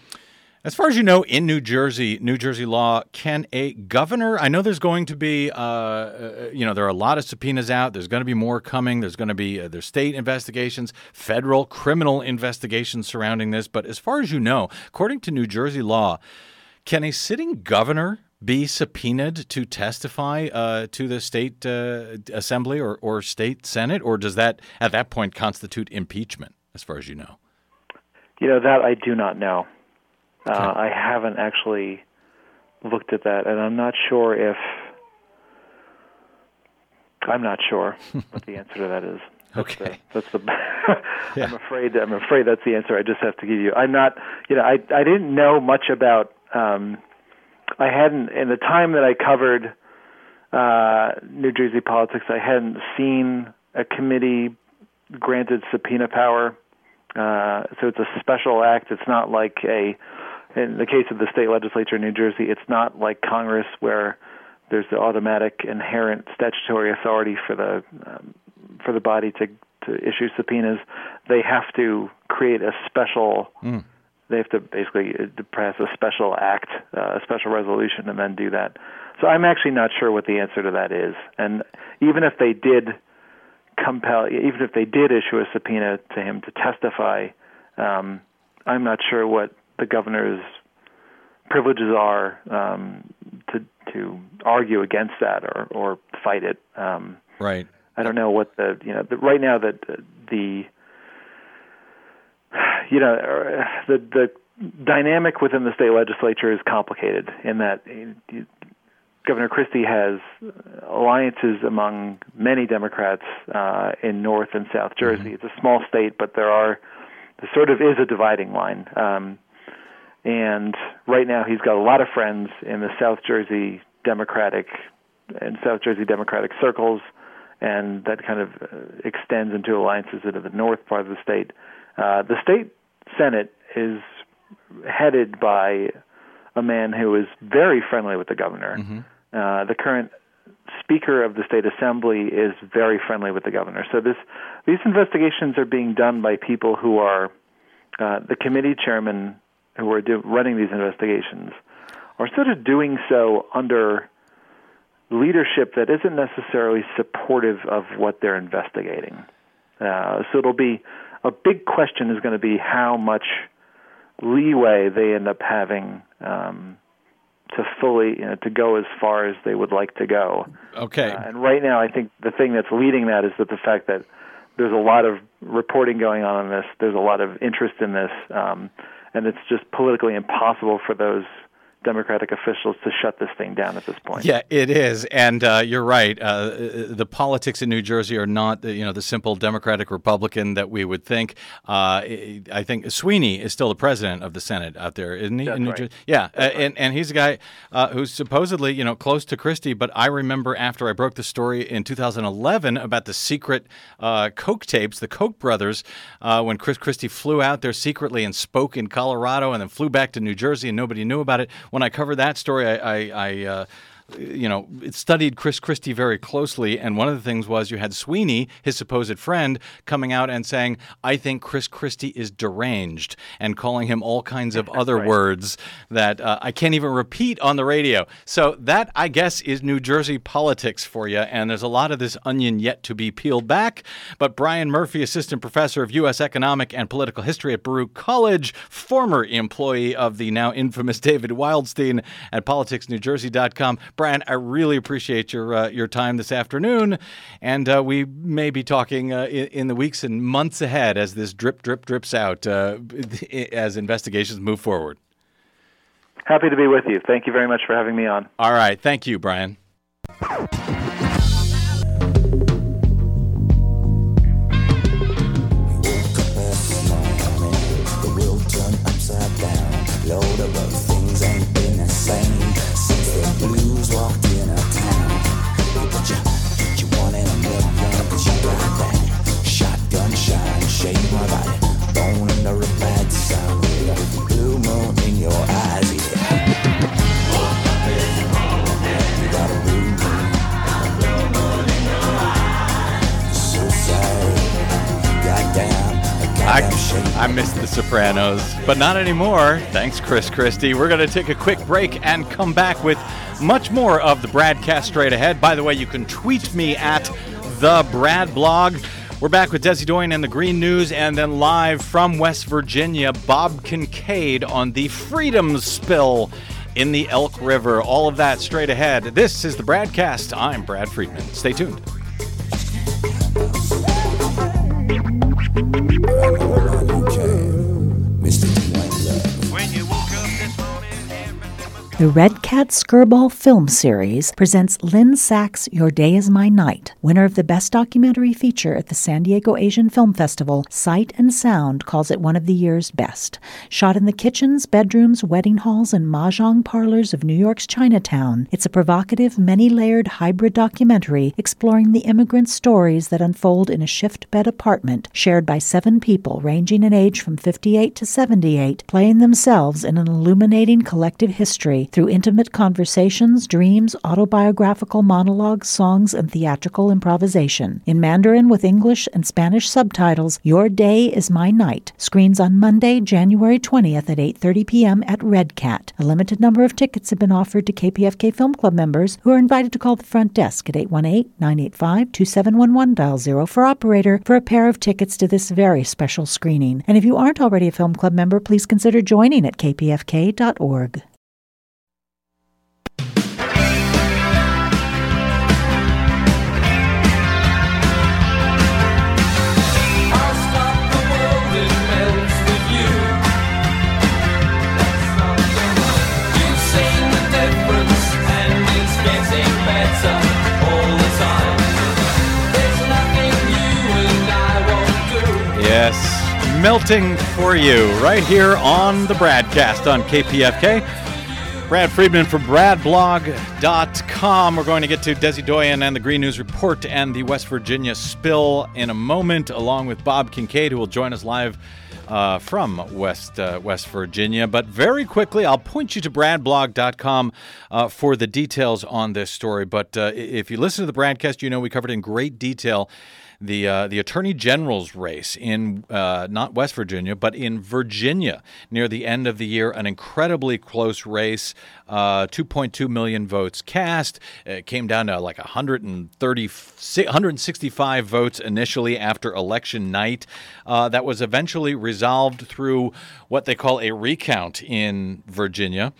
as far as you know, in New Jersey, New Jersey law, can a governor? I know there's going to be, uh, uh you know, there are a lot of subpoenas out. There's going to be more coming. There's going to be uh, there's state investigations, federal criminal investigations surrounding this. But as far as you know, according to New Jersey law, can a sitting governor be subpoenaed to testify uh, to the state uh, assembly or, or state senate, or does that at that point constitute impeachment, as far as you know?
You know that I do not know. Uh, okay. Uh, I haven't actually looked at that, and I'm not sure if I'm not sure what the answer to that is.
That's okay,
the, that's the. yeah. I'm afraid. I'm afraid that's the answer. I just have to give you. I'm not. You know, I I didn't know much about um, I hadn't in the time that I covered uh, New Jersey politics. I hadn't seen a committee granted subpoena power. Uh, so it's a special act. It's not like a, in the case of the state legislature in New Jersey, it's not like Congress where there's the automatic inherent statutory authority for the um, for the body to to issue subpoenas. They have to create a special mm they have to basically uh, pass a special act, uh, a special resolution, and then do that. So I'm actually not sure what the answer to that is. And even if they did compel, even if they did issue a subpoena to him to testify, um, I'm not sure what the governor's privileges are um, to to argue against that or or fight it. Um,
right.
I don't know what the you know the, right now that the you know, the the dynamic within the state legislature is complicated in that Governor Christie has alliances among many Democrats uh, in North and South Jersey. Mm-hmm. It's a small state, but there are there sort of is a dividing line. Um, and right now, he's got a lot of friends in the South Jersey Democratic and South Jersey Democratic circles, and that kind of uh, extends into alliances into the north part of the state. Uh, the state senate is headed by a man who is very friendly with the governor. Mm-hmm. Uh, the current speaker of the state assembly is very friendly with the governor. So this these investigations are being done by people who are uh, the committee chairman who are do, running these investigations are sort of doing so under leadership that isn't necessarily supportive of what they're investigating. Uh, so it'll be a big question is going to be how much leeway they end up having um, to fully you know, to go as far as they would like to go.
Okay.
Uh, and right now, I think the thing that's leading that is that the fact that there's a lot of reporting going on in this. There's a lot of interest in this, um, and it's just politically impossible for those Democratic officials to shut this thing down at this point.
Yeah, it is, and uh, you're right. Uh, the politics in New Jersey are not, you know, the simple Democratic Republican that we would think. Uh, I think Sweeney is still the president of the Senate out there, isn't he?
That's
in New
right.
Jersey? Yeah, uh, and and he's a guy uh, who's supposedly, you know, close to Christie. But I remember after I broke the story in 2011 about the secret uh, Koch tapes, the Koch brothers, when Chris Christie flew out there secretly and spoke in Colorado, and then flew back to New Jersey, and nobody knew about it when I covered that story, I, I, I uh, you know, it studied Chris Christie very closely, and one of the things was you had Sweeney, his supposed friend, coming out and saying, "I think Chris Christie is deranged," and calling him all kinds of other
right.
words that uh, I can't even repeat on the radio. So that, I guess, is New Jersey politics for you, and there's a lot of this onion yet to be peeled back. But Bryan Murphy, assistant professor of U.S. economic and political history at Baruch College, former employee of the now infamous David Wildstein at politicsnewjersey.com. Bryan, I really appreciate your uh, your time this afternoon, and uh, we may be talking uh, in, in, the weeks and months ahead as this drip drip drips out uh, as investigations move forward.
Happy to be with you. Thank you very much for having me on.
All right. Thank you, Bryan. Sopranos, but not anymore. Thanks, Chris Christie. We're going to take a quick break and come back with much more of the BradCast straight ahead. By the way, you can tweet me at the Brad Blog. We're back with Desi Doyen and the Green News, and then live from West Virginia, Bob Kincaid on the Freedom Spill in the Elk River. All of that straight ahead. This is the BradCast. I'm Brad Friedman. Stay tuned.
The Red Cat Skirball Film Series presents Lynn Sachs' Your Day Is My Night. Winner of the Best Documentary Feature at the San Diego Asian Film Festival, Sight and Sound calls it one of the year's best. Shot in the kitchens, bedrooms, wedding halls, and mahjong parlors of New York's Chinatown, it's a provocative, many layered hybrid documentary exploring the immigrant stories that unfold in a shift bed apartment shared by seven people ranging in age from 58 to 78, playing themselves in an illuminating collective history through intimate conversations, dreams, autobiographical monologues, songs, and theatrical improvisation. In Mandarin with English and Spanish subtitles, Your Day is My Night screens on Monday, January 20th at 8:30 p.m. at Red Cat. A limited number of tickets have been offered to KPFK Film Club members who are invited to call the front desk at 818-985-2711 dial 0 for operator for a pair of tickets to this very special screening. And if you aren't already a film club member, please consider joining at kpfk.org.
melting for you right here on the BradCast on KPFK. Brad Friedman from BradBlog.com. We're going to get to Desi Doyen and the Green News Report and the West Virginia spill in a moment, along with Bob Kincaid, who will join us live uh, from West uh, West Virginia. But very quickly, I'll point you to BradBlog.com uh, for the details on this story. But uh, if you listen to the BradCast, you know we covered in great detail the uh, the Attorney General's race in uh, not West Virginia, but in Virginia near the end of the year. An incredibly close race. Uh, 2.2 million votes cast. It came down to like 130, 165 votes initially after election night. Uh, that was eventually resolved through what they call a recount in Virginia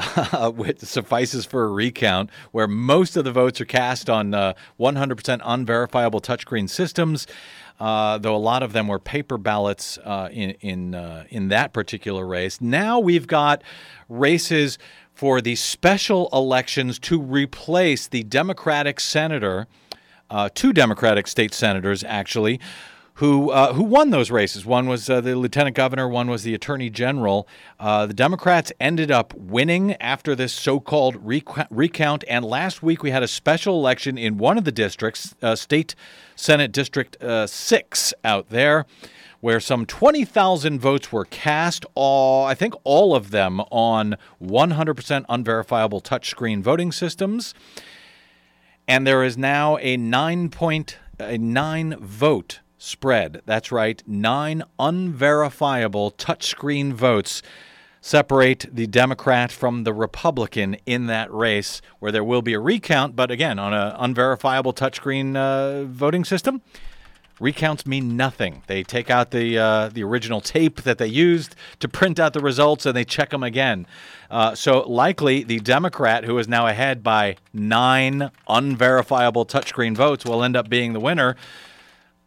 uh, which suffices for a recount, where most of the votes are cast on uh, 100% unverifiable touchscreen systems. Uh, though a lot of them were paper ballots uh, in in uh, in that particular race. Now we've got races for the special elections to replace the Democratic senator, uh, two Democratic state senators actually, who uh, who won those races. One was uh, the lieutenant governor. One was the attorney general. Uh, the Democrats ended up winning after this so-called rec- recount. And last week we had a special election in one of the districts, uh, state senate district uh, six out there. Where some 20,000 votes were cast, all I think all of them on 100% unverifiable touchscreen voting systems and there is now a nine point a nine vote spread. That's right, nine unverifiable touchscreen votes separate the Democrat from the Republican in that race, where there will be a recount, but again on an unverifiable touchscreen uh, voting system. Recounts mean nothing. They take out the uh, the original tape that they used to print out the results, and they check them again. Uh, so likely, the Democrat, who is now ahead by nine unverifiable touchscreen votes, will end up being the winner.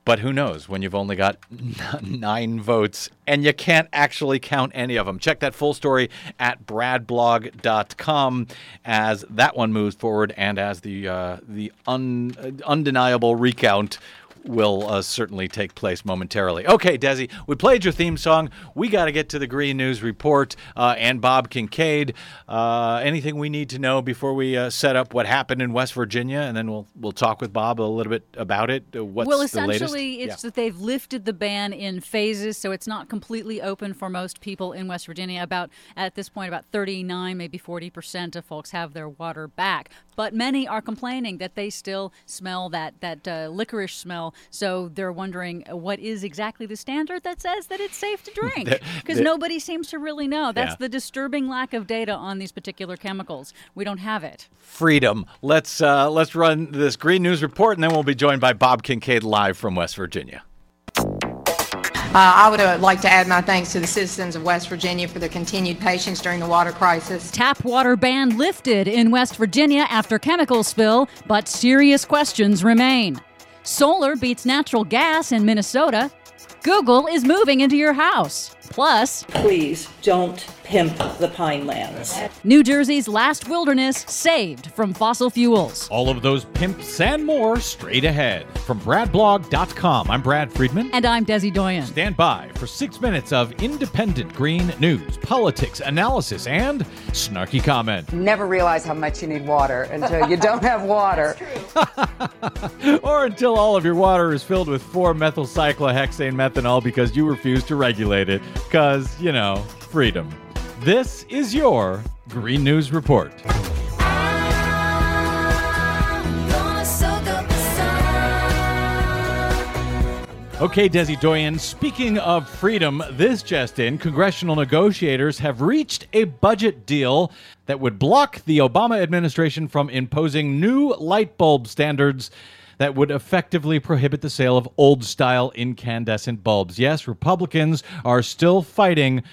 But who knows when you've only got nine votes and you can't actually count any of them. Check that full story at bradblog.com as that one moves forward and as the uh, the un, undeniable recount will uh, certainly take place momentarily. Okay, Desi, we played your theme song. We got to get to the Green News Report uh, and Bob Kincaid. Uh, anything we need to know before we uh, set up what happened in West Virginia, and then we'll we'll talk with Bob a little bit about it. Uh, What's
well,
the
essentially,
latest?
it's that they've lifted the ban in phases, so it's not completely open for most people in West Virginia. About at this point, about 39, maybe 40 percent of folks have their water back, but many are complaining that they still smell that that uh, licorice smell. So they're wondering uh, what is exactly the standard that says that it's safe to drink, because nobody seems to really know. That's
Yeah.
the disturbing lack of data on these particular chemicals. We don't have it.
freedom. Let's uh, let's run this Green News Report, and then we'll be joined by Bob Kincaid live from West Virginia.
Uh, I would uh, like to add my thanks to the citizens of West Virginia for their continued patience during the water crisis.
Tap water ban lifted in West Virginia after chemical spill, but serious questions remain. Solar beats natural gas in Minnesota. Google is moving into your house. Plus,
Please don't pimp the pine lands.
New Jersey's last wilderness saved from fossil fuels.
All of those pimps and more straight ahead. From BradBlog.com, I'm Brad Friedman.
And I'm Desi Doyen.
Stand by for six minutes of independent green news, politics, analysis, and snarky comment.
Never realize how much you need water until you don't have water.
or until all of your water is filled with 4-methylcyclohexane methanol because you refuse to regulate it. Because, you know, freedom. This is your Green News Report. Okay, Desi Doyen, speaking of freedom, this just in congressional negotiators have reached a budget deal that would block the Obama administration from imposing new light bulb standards that would effectively prohibit the sale of old style incandescent bulbs. Yes, Republicans are still fighting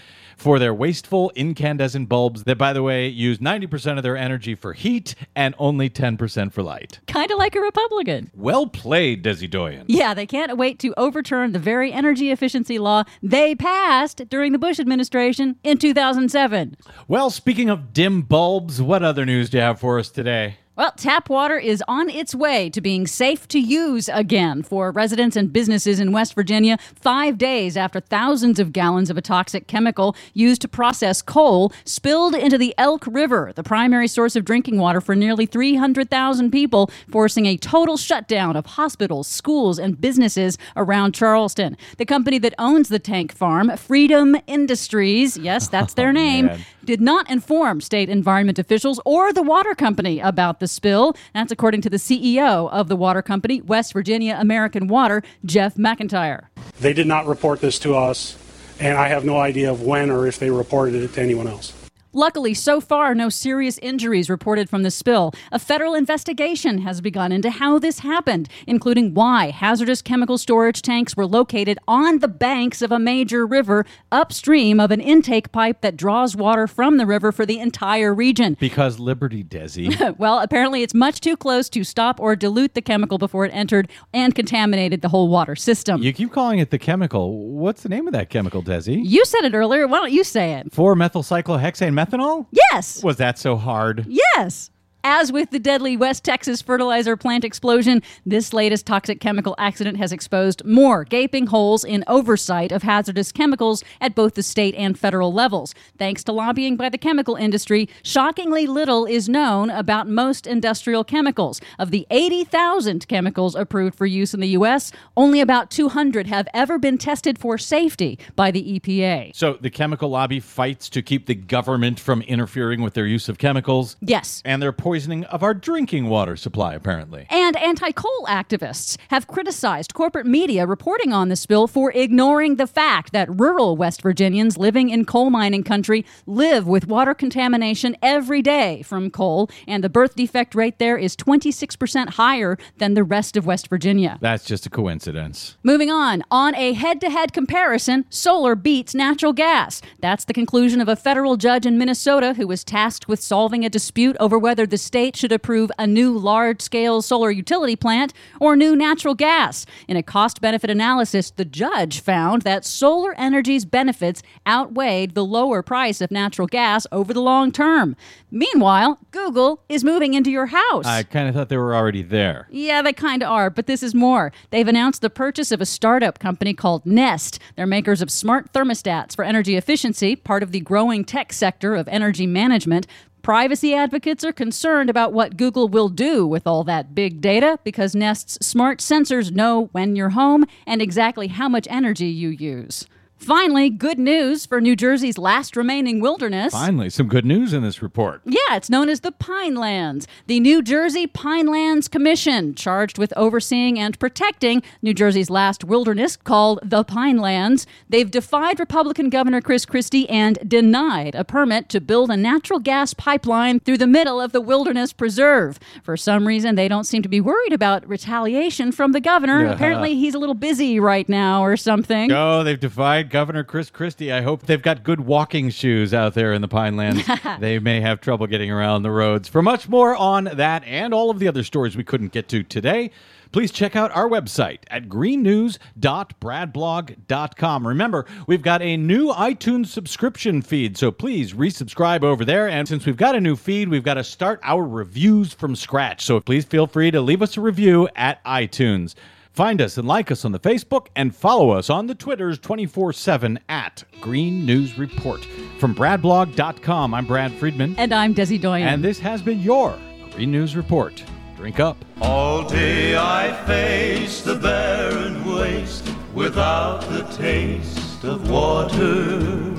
for their wasteful incandescent bulbs that, by the way, use 90% of their energy for heat and only 10% for light.
Kind of like a Republican.
Well played, Desi Doyen.
Yeah, they can't wait to overturn the very energy efficiency law they passed during the Bush administration in 2007.
Well, speaking of dim bulbs, what other news do you have for us today?
Well, tap water is on its way to being safe to use again for residents and businesses in West Virginia, five days after thousands of gallons of a toxic chemical used to process coal spilled into the Elk River, the primary source of drinking water for nearly 300,000 people, forcing a total shutdown of hospitals, schools, and businesses around Charleston. The company that owns the tank farm, Freedom Industries, yes, that's their oh, name,
man.
did not inform state environment officials or the water company about the spill. That's according to the CEO of the water company, West Virginia American Water, Jeff McIntyre.
They did not report this to us, and I have no idea of when or if they reported it to anyone else.
Luckily, so far, no serious injuries reported from the spill. A federal investigation has begun into how this happened, including why hazardous chemical storage tanks were located on the banks of a major river upstream of an intake pipe that draws water from the river for the entire region.
Because Liberty, Desi.
well, apparently it's much too close to stop or dilute the chemical before it entered and contaminated the whole water system.
you keep calling it the chemical. What's the name of that chemical, Desi?
You said it earlier. Why don't you say it?
4-methylcyclohexane methanol?
Yes.
Was that so hard?
Yes. As with the deadly West Texas fertilizer plant explosion, this latest toxic chemical accident has exposed more gaping holes in oversight of hazardous chemicals at both the state and federal levels. Thanks to lobbying by the chemical industry, shockingly little is known about most industrial chemicals. Of the 80,000 chemicals approved for use in the U.S., only about 200 have ever been tested for safety by the EPA.
So the chemical lobby fights to keep the government from interfering with their use of chemicals.
Yes.
And their poisoning of our drinking water supply, apparently.
And anti coal activists have criticized corporate media reporting on the spill for ignoring the fact that rural West Virginians living in coal mining country live with water contamination every day from coal, and the birth defect rate there is 26% higher than the rest of West Virginia.
That's just a coincidence.
Moving on, on a head to head comparison, solar beats natural gas. That's the conclusion of a federal judge in Minnesota who was tasked with solving a dispute over whether the state should approve a new large scale solar utility plant or new natural gas. In a cost benefit analysis, the judge found that solar energy's benefits outweighed the lower price of natural gas over the long term. Meanwhile, Google is moving into your house.
I kind of thought they were already there.
Yeah, they kind of are, but this is more. They've announced the purchase of a startup company called Nest. They're makers of smart thermostats for energy efficiency, part of the growing tech sector of energy management. Privacy advocates are concerned about what Google will do with all that big data because Nest's smart sensors know when you're home and exactly how much energy you use. Finally, good news for New Jersey's last remaining wilderness.
Finally, some good news in this report.
Yeah, it's known as the Pinelands. The New Jersey Pinelands Commission, charged with overseeing and protecting New Jersey's last wilderness, called the Pinelands. They've defied Republican Governor Chris Christie and denied a permit to build a natural gas pipeline through the middle of the wilderness preserve. For some reason, they don't seem to be worried about retaliation from the governor.
Yeah.
Apparently, he's a little busy right now or something.
Oh, they've defied Governor Chris Christie. I hope they've got good walking shoes out there in the Pine Pinelands. they may have trouble getting around the roads. For much more on that and all of the other stories we couldn't get to today, please check out our website at greennews.bradblog.com. Remember, we've got a new iTunes subscription feed, so please resubscribe over there. And since we've got a new feed, we've got to start our reviews from scratch. So please feel free to leave us a review at iTunes. Find us and like us on the Facebook and follow us on the Twitters 24 7 at Green News Report. From BradBlog.com, I'm Brad Friedman.
And I'm Desi Doyen.
And this has been your Green News Report. Drink up.
All day I face the barren waste without the taste of water.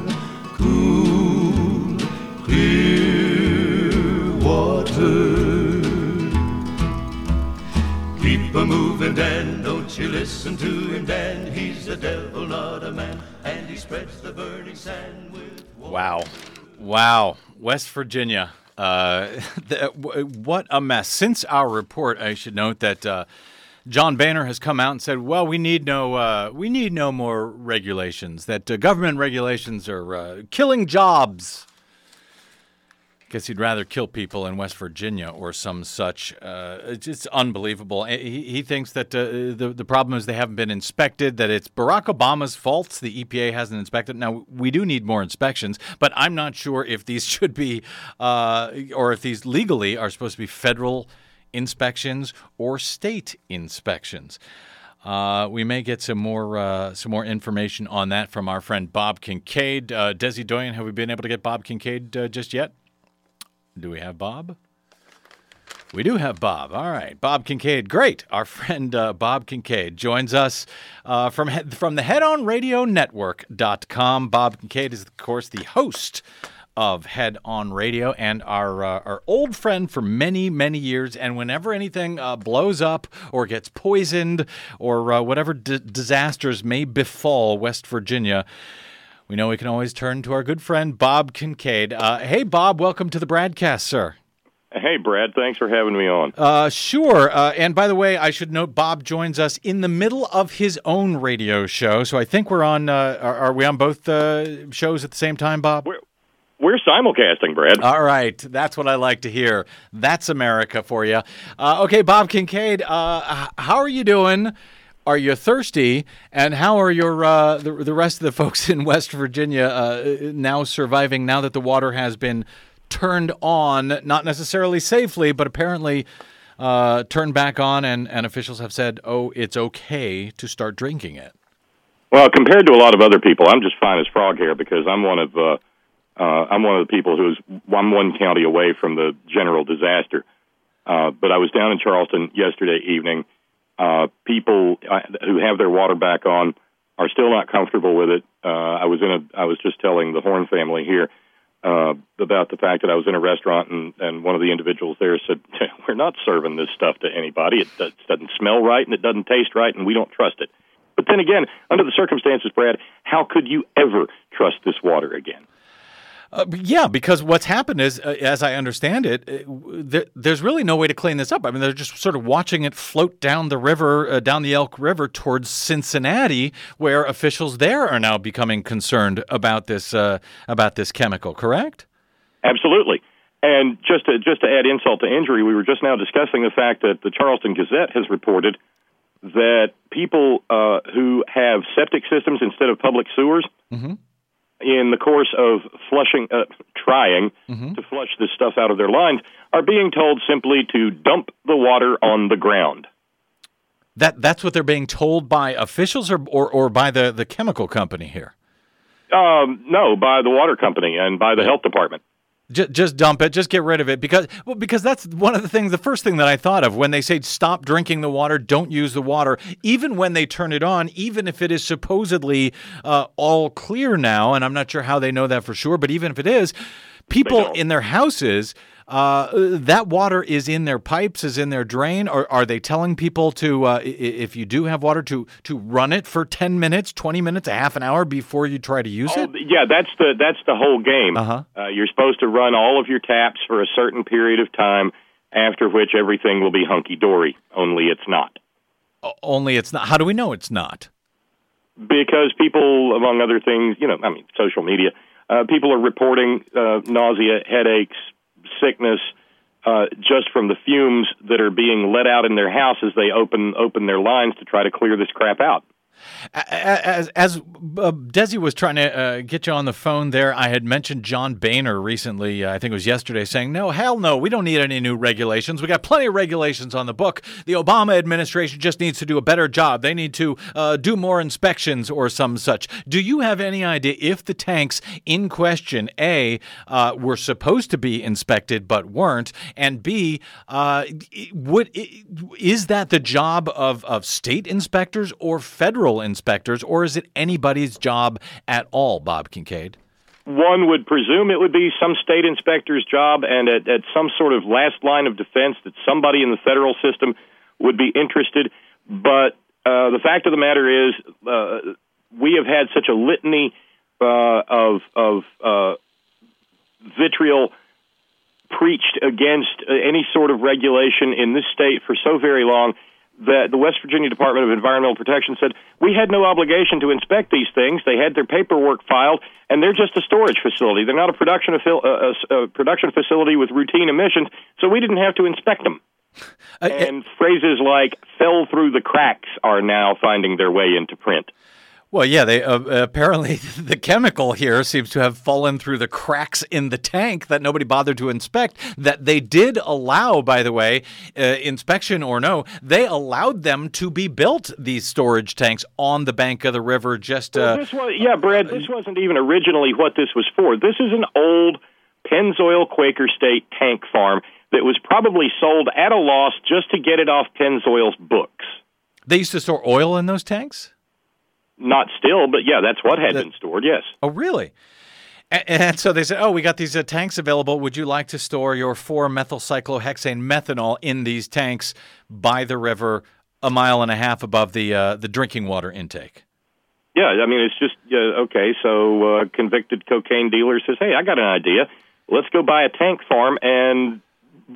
Cool, clear water. Keep a moving, Dan. Don't you listen to him, Dan. He's the devil, not a man. And he spreads the burning sand with
Wow. Wow. West Virginia. Uh, the, what a mess. Since our report, I should note that uh, John Boehner has come out and said, "Well, we need no, uh, we need no more regulations. That uh, government regulations are uh, killing jobs." Guess he'd rather kill people in West Virginia or some such. Uh, it's just unbelievable. He, he thinks that uh, the the problem is they haven't been inspected. That it's Barack Obama's fault the EPA hasn't inspected. Now we do need more inspections, but I'm not sure if these should be uh, or if these legally are supposed to be federal inspections or state inspections. Uh, we may get some more uh, some more information on that from our friend Bob Kincaid. Uh, Desi Doyen, have we been able to get Bob Kincaid uh, just yet? Do we have Bob? We do have Bob. All right, Bob Kincaid. Great. Our friend uh, Bob Kincaid joins us uh, from from the HeadOnRadioNetwork.com. Bob Kincaid is, of course, the host of Head On Radio and our uh, our old friend for many many years. And whenever anything uh, blows up or gets poisoned or uh, whatever d- disasters may befall West Virginia. We know we can always turn to our good friend Bob Kincaid. Uh, hey, Bob, welcome to the BradCast, sir.
Hey, Brad. Thanks for having me on.
Uh, sure. Uh, and by the way, I should note Bob joins us in the middle of his own radio show. So I think we're on. Uh, are, are we on both uh, shows at the same time, Bob?
We're, we're simulcasting, Brad.
All right, that's what I like to hear. That's America for you. Uh, okay, Bob Kincaid, uh, how are you doing? Are you thirsty? And how are your uh, the, the rest of the folks in West Virginia uh, now surviving? Now that the water has been turned on, not necessarily safely, but apparently uh, turned back on, and, and officials have said, "Oh, it's okay to start drinking it."
Well, compared to a lot of other people, I'm just fine as frog hair because I'm one of uh, uh, I'm one of the people who's I'm one county away from the general disaster. Uh, but I was down in Charleston yesterday evening. Uh, people uh, who have their water back on are still not comfortable with it. Uh, I was in a I was just telling the Horn family here uh, about the fact that I was in a restaurant and, and one of the individuals there said, "We're not serving this stuff to anybody. It does, doesn't smell right and it doesn't taste right, and we don't trust it." But then again, under the circumstances, Brad, how could you ever trust this water again?
Uh, yeah, because what's happened is, uh, as I understand it, uh, there, there's really no way to clean this up. I mean, they're just sort of watching it float down the river, uh, down the Elk River towards Cincinnati, where officials there are now becoming concerned about this uh, about this chemical. Correct?
Absolutely. And just to just to add insult to injury, we were just now discussing the fact that the Charleston Gazette has reported that people uh, who have septic systems instead of public sewers,
Mhm.
In the course of flushing, uh, trying
Mhm.
to flush this stuff out of their lines, are being told simply to dump the water on the ground.
That that's what they're being told by officials or or, or by the, the chemical company here.
Um, no, by the water company and by the health department.
Just, just dump it. Just get rid of it because well, because that's one of the things. The first thing that I thought of when they say stop drinking the water, don't use the water. Even when they turn it on, even if it is supposedly uh, all clear now, and I'm not sure how they know that for sure, but even if it is, people in their houses. Uh, that water is in their pipes, is in their drain. Or are they telling people to, uh, if you do have water, to to run it for ten minutes, twenty minutes, a half an hour before you try to use it?
Oh, yeah, that's the that's the whole game.
Uh-huh.
Uh, you're supposed to run all of your taps for a certain period of time, after which everything will be hunky dory. Only it's not.
Only it's not. How do we know it's not?
because people, among other things, you know, I mean, social media, uh, people are reporting uh, nausea, headaches, sickness, uh, just from the fumes that are being let out in their house as they open open their lines to try to clear this crap out.
As as uh, Desi was trying to uh, get you on the phone there, I had mentioned John Boehner recently. Uh, I think it was yesterday, saying, "No, hell no, we don't need any new regulations. We got plenty of regulations on the book. The Obama administration just needs to do a better job. They need to uh, do more inspections or some such." Do you have any idea if the tanks in question, a, uh, were supposed to be inspected but weren't, and b, uh, would is that the job of of state inspectors or federal inspectors, or is it anybody's job at all, Bob Kincaid?
One would presume it would be some state inspector's job, and at, at some sort of last line of defense that somebody in the federal system would be interested. But uh, the fact of the matter is, uh, we have had such a litany uh, of of uh, vitriol preached against uh, any sort of regulation in this state for so very long that the West Virginia Department of Environmental Protection said we had no obligation to inspect these things. They had their paperwork filed, and they're just a storage facility. They're not a production afil- uh, uh, uh, production facility with routine emissions, so we didn't have to inspect them. and phrases like "fell through the cracks" are now finding their way into print.
Well, yeah, they uh, apparently the chemical here seems to have fallen through the cracks in the tank that nobody bothered to inspect. That they did allow, by the way, uh, inspection or no, they allowed them to be built these storage tanks on the bank of the river. Just
Well,
uh,
this was, yeah, Brad. This wasn't even originally what this was for. This is an old Pennzoil Quaker State tank farm that was probably sold at a loss just to get it off Pennzoil's books.
they used to store oil in those tanks.
Not still, but yeah, that's what had been stored. Yes.
Oh, really? A- And so they said, "Oh, we got these uh, tanks available. Would you like to store your 4-methylcyclohexane methanol in these tanks by the river, a mile and a half above the uh, the drinking water intake?"
Yeah, I mean, it's just uh, okay. So, uh, convicted cocaine dealer says, "Hey, I got an idea. Let's go buy a tank farm and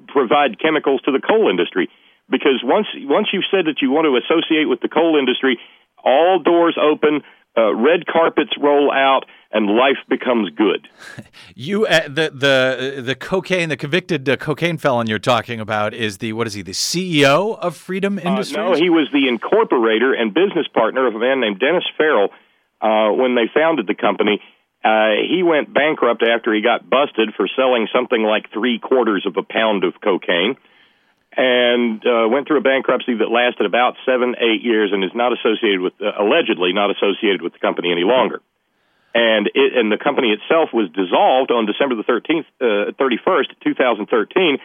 provide chemicals to the coal industry." Because once once you've said that you want to associate with the coal industry, all doors open, uh, red carpets roll out, and life becomes good.
You uh, the the the cocaine, the convicted uh, cocaine felon you're talking about is the what is he? The CEO of Freedom Industries.
Uh, no, he was the incorporator and business partner of a man named Dennis Farrell uh, when they founded the company. Uh, he went bankrupt after he got busted for selling something like three quarters of a pound of cocaine and uh, went through a bankruptcy that lasted about seven, eight years and is not associated with, uh, allegedly, not associated with the company any longer. And it, and the company itself was dissolved on December the 13th, uh, 31st, 2013,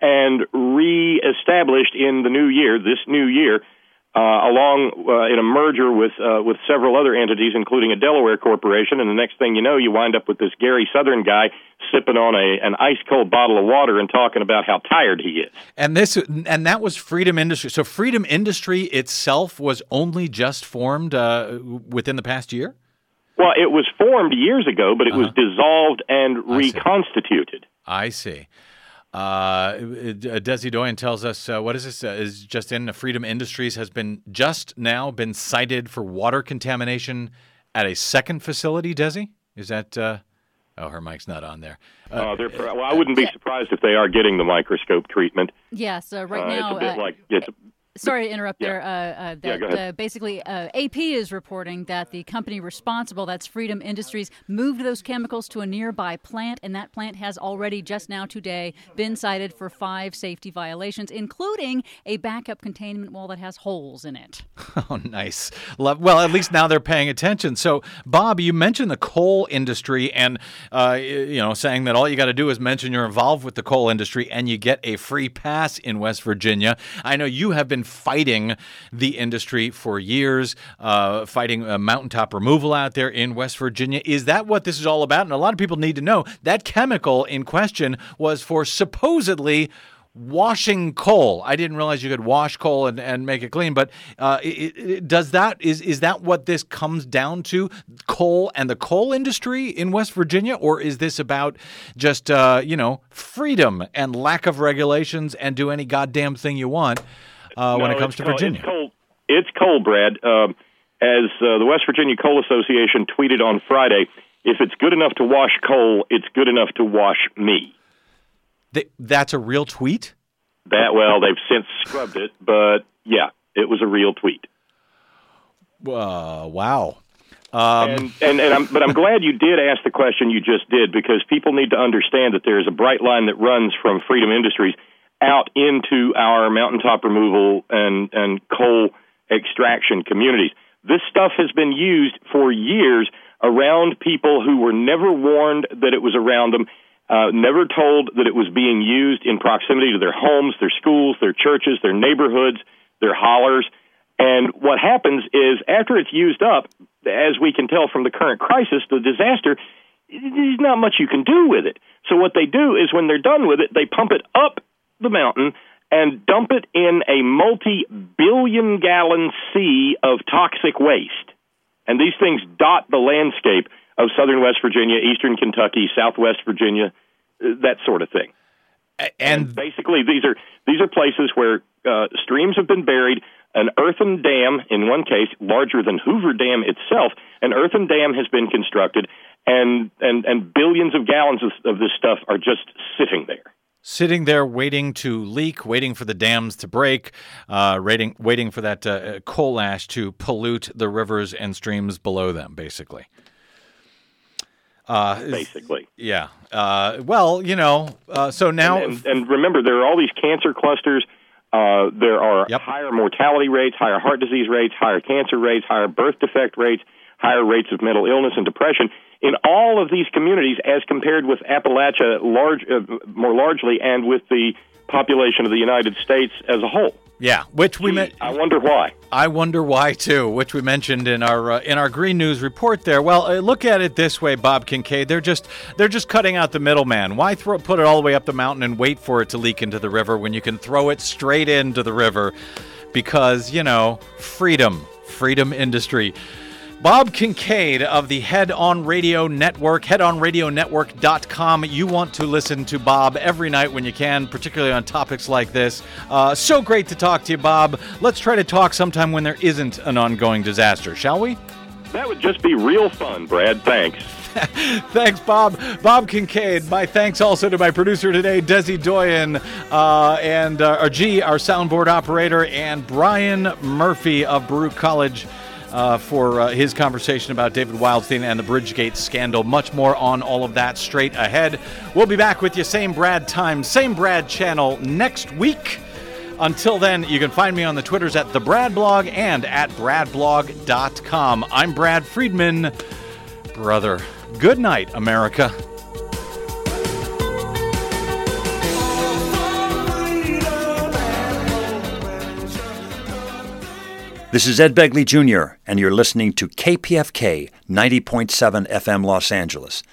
and reestablished in the new year, this new year, uh, along uh, in a merger with uh, with several other entities, including a Delaware corporation. And the next thing you know, you wind up with this Gary Southern guy sipping on a an ice cold bottle of water and talking about how tired he is.
And this and that was Freedom Industry. So Freedom Industry itself was only just formed uh, within the past year.
Well, it was formed years ago, but it was dissolved and reconstituted.
I see. Uh, Desi Doyen tells us uh, what is this? Uh, is just in Freedom Industries has been just now been cited for water contamination at a second facility. Desi, is that uh, Oh, her mic's not on there.
Uh, they're, well, I wouldn't be surprised if they are getting the microscope treatment.
Yes, uh, right
Uh,
now.
it's a bit
uh,
like it's
Sorry to interrupt
Yeah.
there. Uh, uh,
Yeah,
that,
go ahead.
uh, basically, uh, AP is reporting that the company responsible, that's Freedom Industries, moved those chemicals to a nearby plant, and that plant has already just now today been cited for five safety violations, including a backup containment wall that has holes in it.
Oh, nice. Love, well, at least now they're paying attention. So, Bob, you mentioned the coal industry, and uh, you know, saying that all you got to do is mention you're involved with the coal industry, and you get a free pass in West Virginia. I know you have been fighting the industry for years, uh, fighting uh, mountaintop removal out there in West Virginia. Is that what this is all about? And a lot of people need to know that chemical in question was for supposedly washing coal. I didn't realize you could wash coal and, and make it clean, but uh, it, it, does that is is that what this comes down to? Coal and the coal industry in West Virginia, or is this about just uh, you know freedom and lack of regulations and do any goddamn thing you want uh, when it comes to Virginia?
It's coal, it's coal Brad. Um, as uh, the West Virginia Coal Association tweeted on Friday, if it's good enough to wash coal, it's good enough to wash me.
Th- that's a real tweet.
That well, they've since scrubbed it, but yeah, it was a real tweet.
Uh, wow. Um,
and and, and I'm, but I'm glad you did ask the question you just did because people need to understand that there is a bright line that runs from Freedom Industries out into our mountaintop removal and and coal extraction communities. This stuff has been used for years around people who were never warned that it was around them, uh, never told that it was being used in proximity to their homes, their schools, their churches, their neighborhoods, their hollers. And what happens is after it's used up, as we can tell from the current crisis, the disaster, there's not much you can do with it. So what they do is when they're done with it, they pump it up the mountain and dump it in a multi-billion gallon sea of toxic waste. And these things dot the landscape of southern West Virginia, eastern Kentucky, southwest Virginia, uh, that sort of thing.
And,
basically, these are these are places where uh, streams have been buried. An earthen dam, in one case, larger than Hoover Dam itself, an earthen dam has been constructed, and and and billions of gallons of, of this stuff are just sitting there.
Sitting there waiting to leak, waiting for the dams to break, uh, waiting, waiting for that uh, coal ash to pollute the rivers and streams below them, basically. Uh,
Basically.
Yeah. Uh, well, you know, uh, so now.
and, and, and remember, there are all these cancer clusters. Uh, there are higher mortality rates, higher heart disease rates, higher cancer rates, higher birth defect rates, higher rates of mental illness and depression in all of these communities as compared with Appalachia large, uh, more largely and with the population of the United States as a whole.
Yeah, which we met.
I wonder why.
I wonder why too, which we mentioned in our uh, in our Green News report. There, well, uh, look at it this way, Bob Kincaid. They're just they're just cutting out the middleman. Why throw put it all the way up the mountain and wait for it to leak into the river when you can throw it straight into the river? Because you know, freedom, freedom industry. Bob Kincaid of the Head On Radio Network, headonradionetwork.com. You want to listen to Bob every night when you can, particularly on topics like this. Uh, so great to talk to you, Bob. Let's try to talk sometime when there isn't an ongoing disaster, shall we?
That would just be real fun, Brad. Thanks.
Thanks, Bob. Bob Kincaid. My thanks also to my producer today, Desi Doyen, uh, and uh, our G, our soundboard operator, and Bryan Murphy of Baruch College. Uh, for uh, his conversation about David Wildstein and the Bridgegate scandal. Much more on all of that straight ahead. We'll be back with you, same Brad time, same Brad channel next week. Until then, you can find me on the Twitters at the Brad Blog and at bradblog.com. I'm Brad Friedman. Brother, good night, America.
This is Ed Begley Jr., and you're listening to KPFK 90.7 FM Los Angeles,